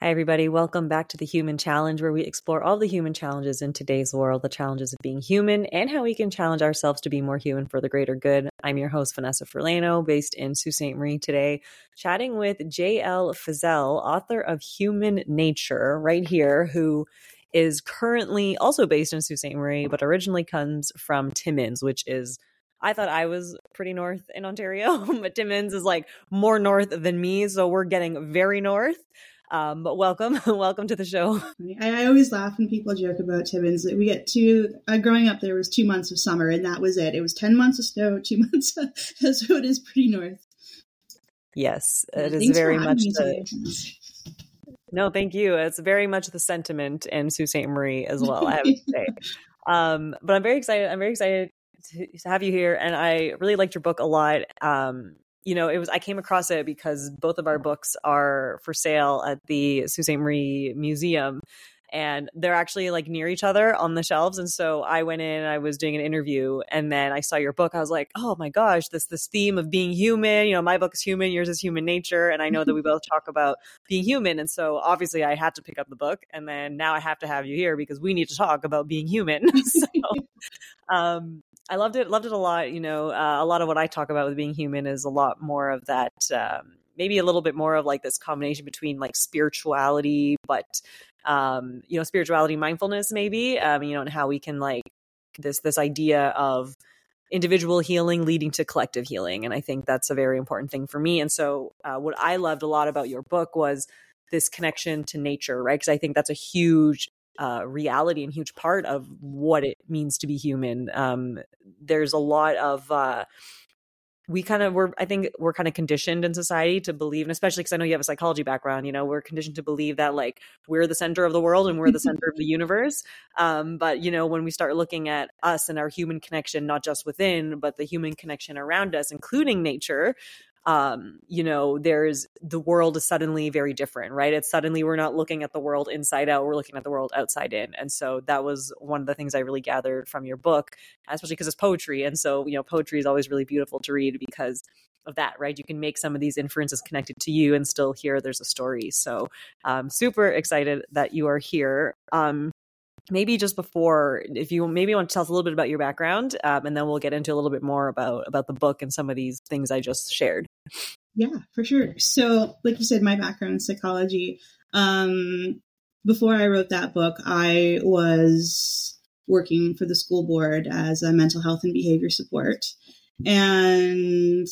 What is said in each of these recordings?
Hi, everybody. Welcome back to the Human Challenge, where we explore all the human challenges in today's world, the challenges of being human, and how we can challenge ourselves to be more human for the greater good. I'm your host, Vanessa Ferlaino, based in Sault Ste. Marie today, chatting with J.L. Fizzell, author of Human Nature, right here, who is currently also based in Sault Ste. Marie, but originally comes from Timmins, which is I thought I was pretty north in Ontario, but Timmins is like more north than me. So we're getting very north. Um, but welcome, welcome to the show. I, I, always laugh when people joke about Timmins. We get two. Uh, growing up, there was two months of summer, and that was it. It was ten months of snow, two months. Of, so it is pretty north. Yes, it is very much the. No, thank you. It's very much the sentiment in Sault Ste. Marie as well. I have to say. Um, but I'm very excited. I'm very excited to, to have you here, and I really liked your book a lot. Um, you know, it was I came across it because both of our books are for sale at the Sault. Marie Museum and they're actually like near each other on the shelves and so i went in i was doing an interview and then i saw your book i was like oh my gosh this this theme of being human you know my book is human yours is human nature and i know that we both talk about being human and so obviously i had to pick up the book and then now i have to have you here because we need to talk about being human so um I loved it. Loved it a lot. You know, uh, a lot of what I talk about with being human is a lot more of that. Um, maybe a little bit more of like this combination between like spirituality, but um, you know, spirituality, mindfulness, maybe. Um, you know, and how we can like this this idea of individual healing leading to collective healing, and I think that's a very important thing for me. And so, uh, what I loved a lot about your book was this connection to nature, right? Because I think that's a huge uh, reality and huge part of what it means to be human. Um, there's a lot of uh, we kind of were i think we're kind of conditioned in society to believe and especially because i know you have a psychology background you know we're conditioned to believe that like we're the center of the world and we're the center of the universe um, but you know when we start looking at us and our human connection not just within but the human connection around us including nature um, you know, there's the world is suddenly very different, right? It's suddenly we're not looking at the world inside out, we're looking at the world outside in. And so that was one of the things I really gathered from your book, especially because it's poetry. And so, you know, poetry is always really beautiful to read because of that, right? You can make some of these inferences connected to you and still hear there's a story. So, um, super excited that you are here. Um, maybe just before if you maybe want to tell us a little bit about your background um, and then we'll get into a little bit more about about the book and some of these things i just shared yeah for sure. So like you said my background in psychology. Um, before i wrote that book i was working for the school board as a mental health and behavior support. And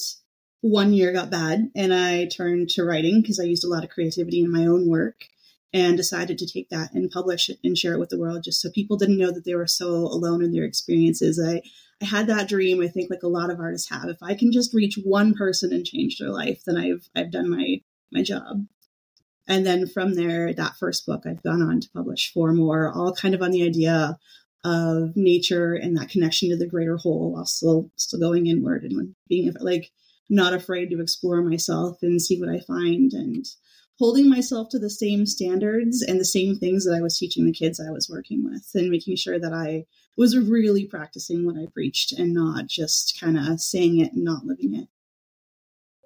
one year got bad and i turned to writing because i used a lot of creativity in my own work and decided to take that and publish it and share it with the world just so people didn't know that they were so alone in their experiences. I, I had that dream, I think like a lot of artists have. If I can just reach one person and change their life, then I've I've done my my job. And then from there, that first book, I've gone on to publish four more, all kind of on the idea of nature and that connection to the greater whole while still still going inward and being like not afraid to explore myself and see what I find and holding myself to the same standards and the same things that I was teaching the kids I was working with and making sure that I was really practicing what I preached and not just kind of saying it and not living it.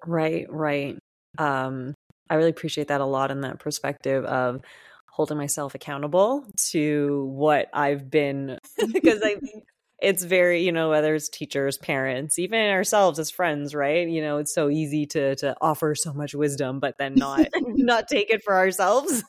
Right, right. Um, I really appreciate that a lot in that perspective of holding myself accountable to what I've been because I think it's very you know whether it's teachers parents even ourselves as friends right? You know it's so easy to to offer so much wisdom but then not not take it for ourselves.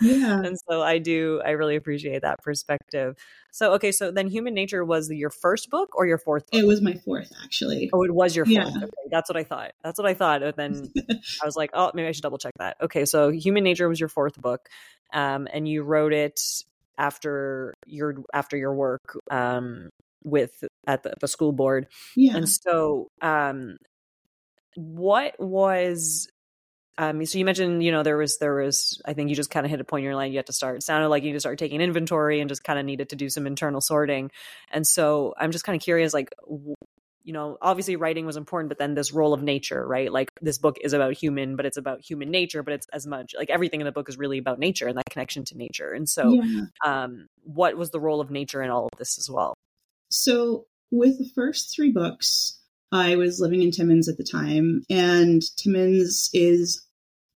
Yeah. And so i do i really appreciate that perspective. So okay so then human nature was your first book or your fourth book? it was my fourth actually. Oh it was your fourth. Yeah. okay, that's what i thought. That's what i thought and then i was like oh maybe i should double check that. Okay so human nature was your fourth book um, and you wrote it after your after your work um, with at the, the school board. Yeah. And so um what was um, so you mentioned, you know, there was, there was, I think you just kind of hit a point in your line. You had to start. It sounded like you just start taking inventory and just kind of needed to do some internal sorting. And so I'm just kind of curious, like, you know, obviously writing was important, but then this role of nature, right? Like this book is about human, but it's about human nature, but it's as much like everything in the book is really about nature and that connection to nature. And so, yeah. um, what was the role of nature in all of this as well? So, with the first three books, I was living in Timmins at the time, and Timmins is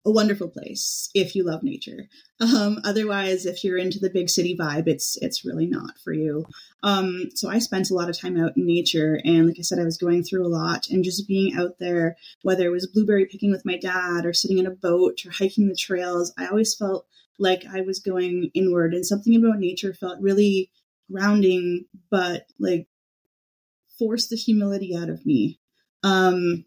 a wonderful place if you love nature. Um, otherwise, if you're into the big city vibe, it's it's really not for you. Um, so I spent a lot of time out in nature, and like I said, I was going through a lot, and just being out there, whether it was blueberry picking with my dad, or sitting in a boat, or hiking the trails, I always felt like I was going inward, and something about nature felt really grounding, but like forced the humility out of me. Um,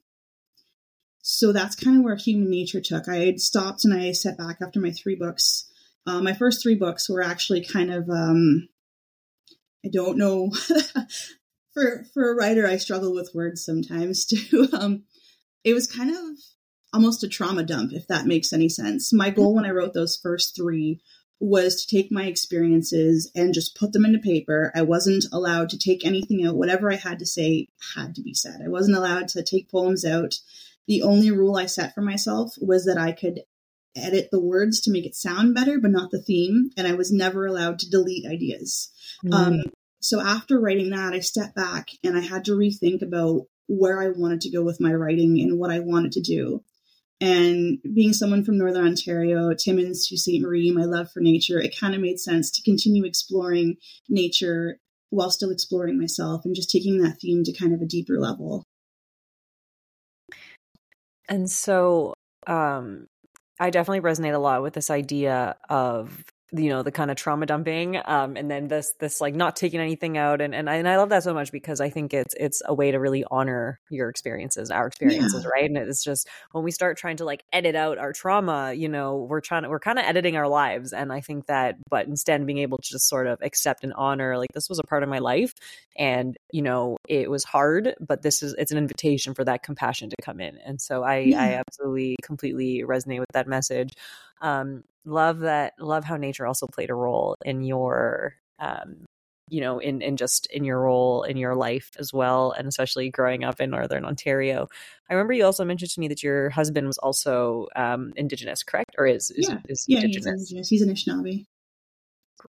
so that's kind of where human nature took. I had stopped and I set back after my three books. Uh, my first three books were actually kind of, um, I don't know. for for a writer, I struggle with words sometimes too. Um, it was kind of almost a trauma dump, if that makes any sense. My goal when I wrote those first three was to take my experiences and just put them into paper. I wasn't allowed to take anything out. Whatever I had to say had to be said. I wasn't allowed to take poems out the only rule I set for myself was that I could edit the words to make it sound better, but not the theme. And I was never allowed to delete ideas. Mm. Um, so after writing that, I stepped back and I had to rethink about where I wanted to go with my writing and what I wanted to do. And being someone from Northern Ontario, Timmins to St. Marie, my love for nature, it kind of made sense to continue exploring nature while still exploring myself and just taking that theme to kind of a deeper level. And so um I definitely resonate a lot with this idea of you know the kind of trauma dumping um and then this this like not taking anything out and and I, and I love that so much because I think it's it's a way to really honor your experiences our experiences yeah. right and it's just when we start trying to like edit out our trauma you know we're trying to we're kind of editing our lives and I think that but instead being able to just sort of accept and honor like this was a part of my life and you know it was hard but this is it's an invitation for that compassion to come in and so I yeah. I absolutely completely resonate with that message um love that love how nature also played a role in your um you know in in just in your role in your life as well and especially growing up in northern ontario. I remember you also mentioned to me that your husband was also um indigenous correct? Or is is, yeah, is yeah indigenous? he's indigenous? He's an anishinaabe.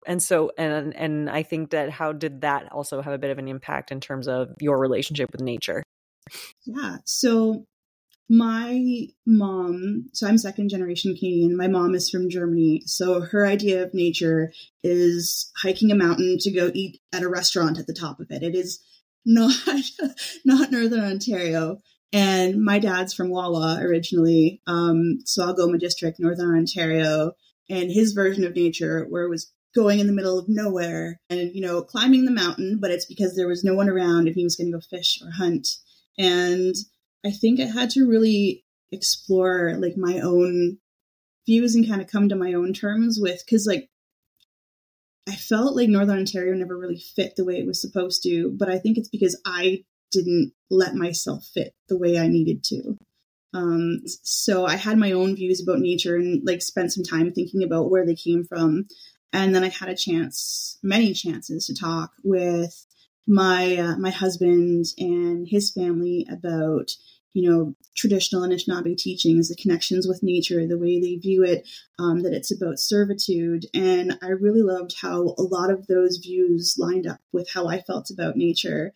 And so and and i think that how did that also have a bit of an impact in terms of your relationship with nature? Yeah. So my mom, so I'm second generation Canadian. My mom is from Germany. So her idea of nature is hiking a mountain to go eat at a restaurant at the top of it. It is not not Northern Ontario. And my dad's from Wawa originally, um, Algoma District, Northern Ontario. And his version of nature, where it was going in the middle of nowhere and, you know, climbing the mountain, but it's because there was no one around and he was going to go fish or hunt. And I think I had to really explore like my own views and kind of come to my own terms with because like I felt like Northern Ontario never really fit the way it was supposed to, but I think it's because I didn't let myself fit the way I needed to. Um, so I had my own views about nature and like spent some time thinking about where they came from. And then I had a chance, many chances to talk with my uh, my husband and his family about you know, traditional Anishinaabe teachings, the connections with nature, the way they view it, um, that it's about servitude. And I really loved how a lot of those views lined up with how I felt about nature,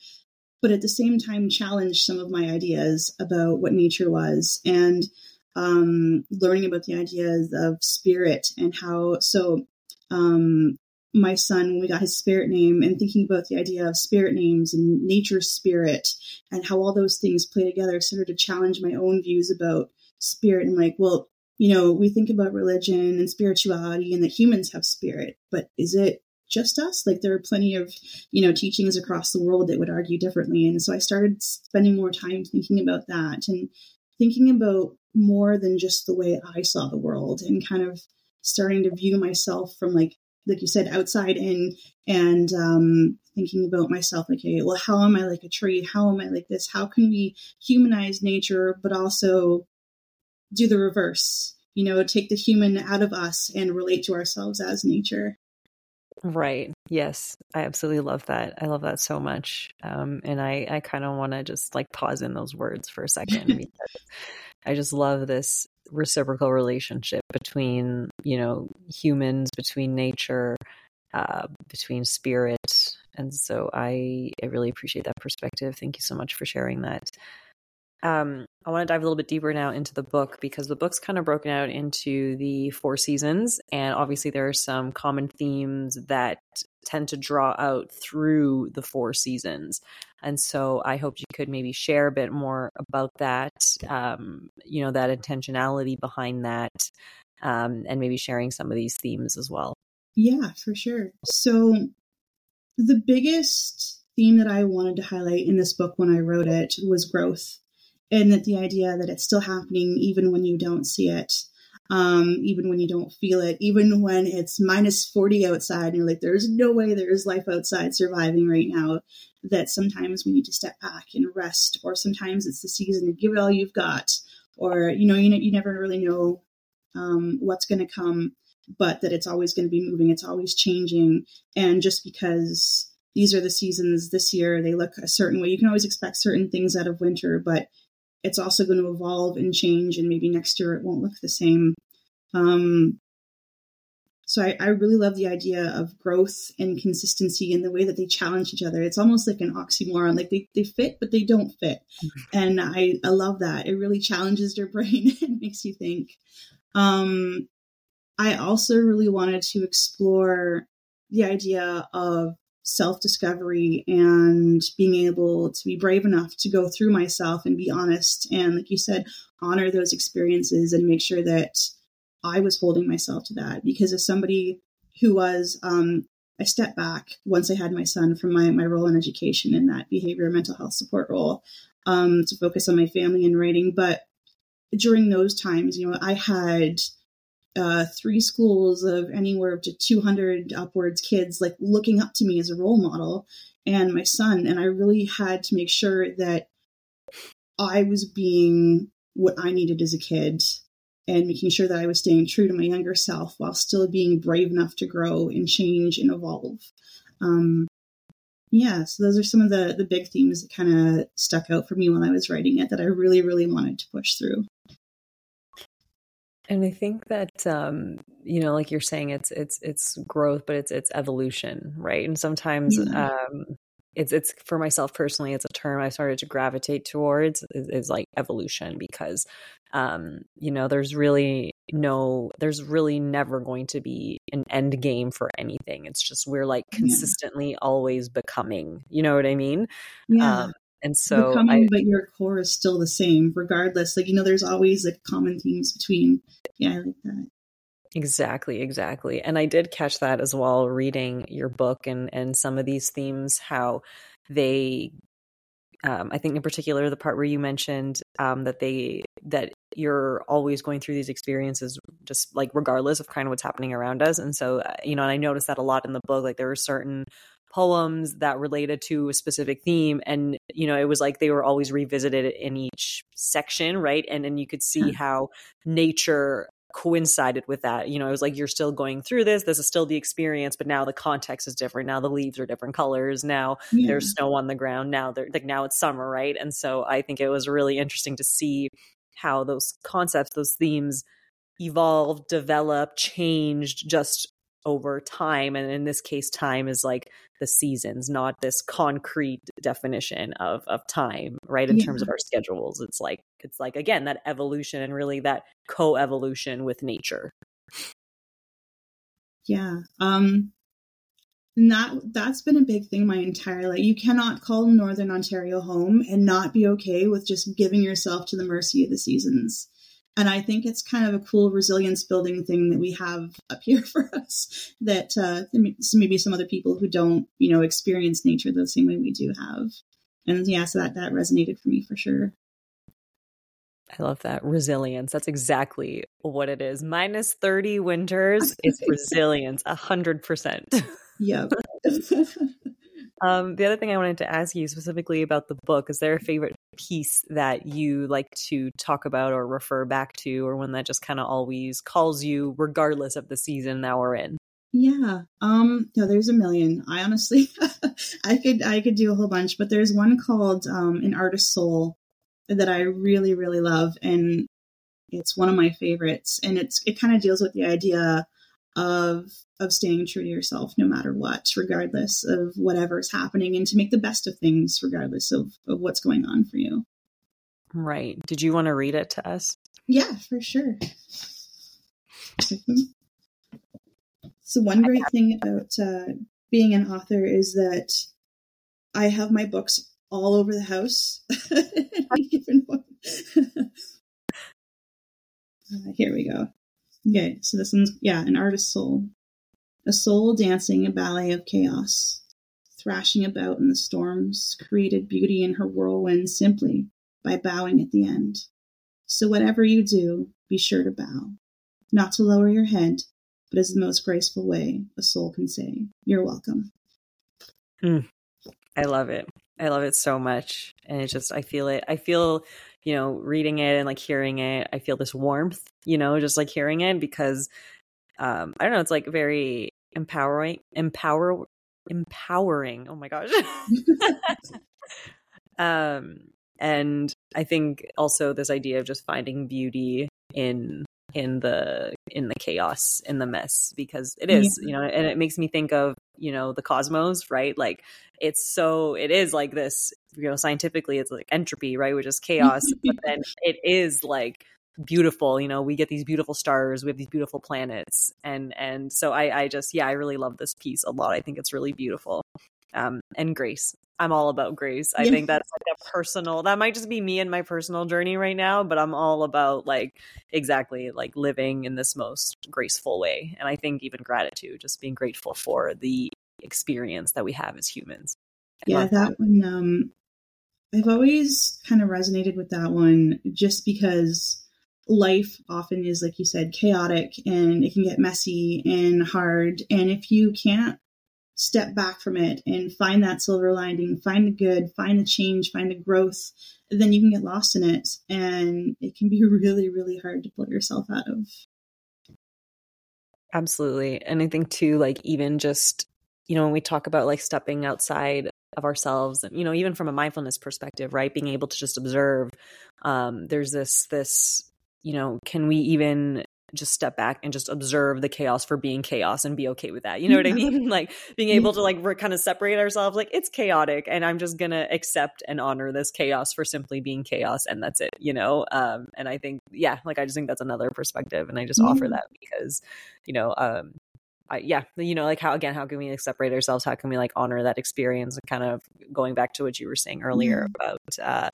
but at the same time challenged some of my ideas about what nature was and um, learning about the ideas of spirit and how so um, my son when we got his spirit name and thinking about the idea of spirit names and nature spirit and how all those things play together started to challenge my own views about spirit and like well you know we think about religion and spirituality and that humans have spirit but is it just us? Like there are plenty of you know teachings across the world that would argue differently and so i started spending more time thinking about that and thinking about more than just the way i saw the world and kind of starting to view myself from like like you said, outside in and um, thinking about myself, like, okay, well, how am I like a tree? How am I like this? How can we humanize nature, but also do the reverse? You know, take the human out of us and relate to ourselves as nature. Right. Yes. I absolutely love that. I love that so much. Um, and I, I kind of want to just like pause in those words for a second because I just love this reciprocal relationship between you know humans between nature uh, between spirit and so I, I really appreciate that perspective. Thank you so much for sharing that um, I want to dive a little bit deeper now into the book because the book's kind of broken out into the four seasons. And obviously, there are some common themes that tend to draw out through the four seasons. And so I hope you could maybe share a bit more about that, um, you know, that intentionality behind that, um, and maybe sharing some of these themes as well. Yeah, for sure. So the biggest theme that I wanted to highlight in this book when I wrote it was growth and that the idea that it's still happening even when you don't see it um, even when you don't feel it even when it's minus 40 outside and you're like there's no way there's life outside surviving right now that sometimes we need to step back and rest or sometimes it's the season to give it all you've got or you know you, know, you never really know um, what's going to come but that it's always going to be moving it's always changing and just because these are the seasons this year they look a certain way. You can always expect certain things out of winter but it's also going to evolve and change and maybe next year it won't look the same. Um, so I, I, really love the idea of growth and consistency and the way that they challenge each other. It's almost like an oxymoron like they, they fit but they don't fit. Mm-hmm. and I, I love that. It really challenges your brain and makes you think. Um, i also really wanted to explore the idea of self discovery and being able to be brave enough to go through myself and be honest. And like you said, honor those experiences and make sure that I was holding myself to that. Because as somebody who was, um, I stepped back once I had my son from my, my role in education in that behavior mental health support role um, to focus on my family and writing. But during those times, you know, I had uh, three schools of anywhere up to 200 upwards kids like looking up to me as a role model and my son. And i really had to make sure that i was being what i needed as a kid and making sure that i was staying true to my younger self while still being brave enough to grow and change and evolve. Um, yeah so those are some of the the big themes that kind of stuck out for me when i was writing it that i really really wanted to push through and I think that um, you know, like you're saying, it's it's it's growth, but it's it's evolution, right? And sometimes yeah. um, it's it's for myself personally, it's a term I started to gravitate towards is, is like evolution because um, you know, there's really no, there's really never going to be an end game for anything. It's just we're like consistently yeah. always becoming. You know what I mean? Yeah. Um, and so becoming, I, but your core is still the same regardless. Like you know there's always like common themes between. Yeah i like that. Exactly exactly. And i did catch that as well reading your book and and some of these themes how they um, I think in particular the part where you mentioned um, that they that you're always going through these experiences just like regardless of kind of what's happening around us. And so uh, you know and I noticed that a lot in the book like there were certain poems that related to a specific theme and you know it was like they were always revisited in each section right? And then you could see hmm. how nature coincided with that. You know it was like you're still going through this. This is still the experience but now the context is different. Now the leaves are different colors. Now yeah. there's snow on the ground. Now they're like now it's summer right? And so i think it was really interesting to see how those concepts those themes evolved developed changed just over time and in this case time is like the seasons not this concrete definition of of time right in yeah. terms of our schedules it's like it's like again that evolution and really that co-evolution with nature yeah um and that that's been a big thing my entire life. You cannot call Northern Ontario home and not be okay with just giving yourself to the mercy of the seasons. And I think it's kind of a cool resilience building thing that we have up here for us that uh, maybe some other people who don't, you know, experience nature the same way we do have. And yeah, so that, that resonated for me for sure. I love that resilience. That's exactly what it is. Minus 30 winters, it's resilience, a hundred percent. Yep. Um, the other thing I wanted to ask you specifically about the book is there a favorite piece that you like to talk about or refer back to, or one that just kind of always calls you, regardless of the season that we're in? Yeah. Um, no, there's a million. I honestly, I could, I could do a whole bunch, but there's one called, um, An Artist's Soul that I really, really love. And it's one of my favorites. And it's, it kind of deals with the idea of of staying true to yourself no matter what, regardless of whatever is happening, and to make the best of things regardless of, of what's going on for you. Right. Did you want to read it to us? Yeah, for sure. So, one great thing about uh, being an author is that I have my books all over the house. uh, here we go. Okay, so this one's, yeah, an artist's soul. A soul dancing a ballet of chaos, thrashing about in the storms, created beauty in her whirlwind simply by bowing at the end. So, whatever you do, be sure to bow, not to lower your head, but as the most graceful way a soul can say, You're welcome. Mm, I love it. I love it so much. And it just, I feel it. I feel, you know, reading it and like hearing it, I feel this warmth, you know, just like hearing it because, um, I don't know, it's like very empowering, empower, empowering. Oh my gosh. um, and I think also this idea of just finding beauty in in the in the chaos in the mess because it is yeah. you know and it makes me think of you know the cosmos right? Like it's so it is like this you know scientifically it's like entropy right? Which is chaos but then it is like beautiful you know? We get these beautiful stars we have these beautiful planets and and so i i just yeah i really love this piece a lot. I think it's really beautiful um and grace I'm all about grace. I think that's like a personal that might just be me and my personal journey right now, but I'm all about like exactly like living in this most graceful way. And I think even gratitude, just being grateful for the experience that we have as humans. I yeah, that, that one um I've always kind of resonated with that one just because life often is like you said chaotic and it can get messy and hard and if you can't step back from it and find that silver lining, find the good, find the change, find the growth, then you can get lost in it. And it can be really, really hard to pull yourself out of. Absolutely. And I think too, like even just, you know, when we talk about like stepping outside of ourselves, you know, even from a mindfulness perspective, right? Being able to just observe, um, there's this, this, you know, can we even just step back and just observe the chaos for being chaos and be okay with that. You know what I mean? Like being able to like we're kind of separate ourselves like it's chaotic and I'm just going to accept and honor this chaos for simply being chaos and that's it, you know? Um and I think yeah, like I just think that's another perspective and I just offer that because you know, um I, yeah, you know, like how again, how can we like separate ourselves? How can we like honor that experience? And kind of going back to what you were saying earlier about, uh,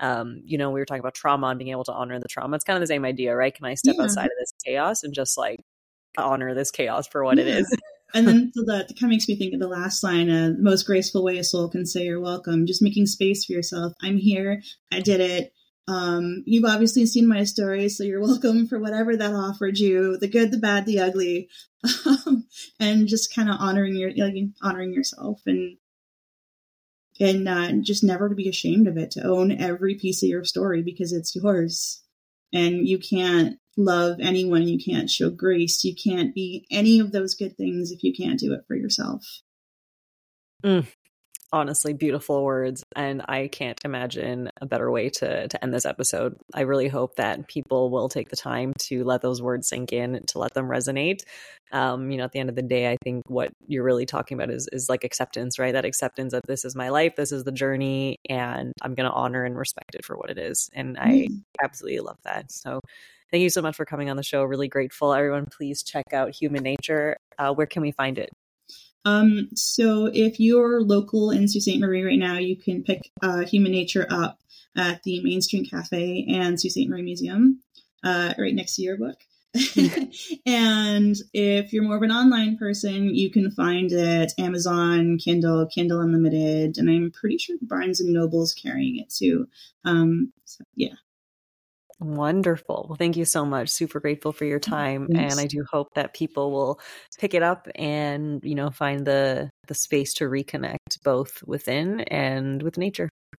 um, you know, we were talking about trauma and being able to honor the trauma. It's kind of the same idea, right? Can I step yeah. outside of this chaos and just like honor this chaos for what yeah. it is? and then so that kind of makes me think of the last line uh, the most graceful way a soul can say you're welcome just making space for yourself i'm here i did it um, you've obviously seen my story, so you're welcome for whatever that offered you, the good, the bad, the ugly, um, and just kind of honoring your, like, honoring yourself and and uh, just never to be ashamed of it, to own every piece of your story because it's yours, and you can't love anyone, you can't show grace, you can't be any of those good things if you can't do it for yourself. Mm, honestly beautiful words and i can't imagine a better way to to end this episode. I really hope that people will take the time to let those words sink in to let them resonate. Um you know at the end of the day i think what you're really talking about is is like acceptance right? That acceptance that this is my life this is the journey and i'm going to honor and respect it for what it is and i mm-hmm. absolutely love that. So thank you so much for coming on the show. Really grateful. Everyone please check out human nature. Uh, where can we find it um, so if you're local in Sault Ste. Marie right now, you can pick uh, Human Nature up at the Main Street Cafe and Sault Ste. Marie Museum, uh, right next to your book. and if you're more of an online person, you can find it Amazon, Kindle, Kindle Unlimited, and I'm pretty sure Barnes and Noble's carrying it too. Um, so yeah. Wonderful. Well, thank you so much. Super grateful for your time. Thanks. And I do hope that people will pick it up and, you know, find the the space to reconnect both within and with nature.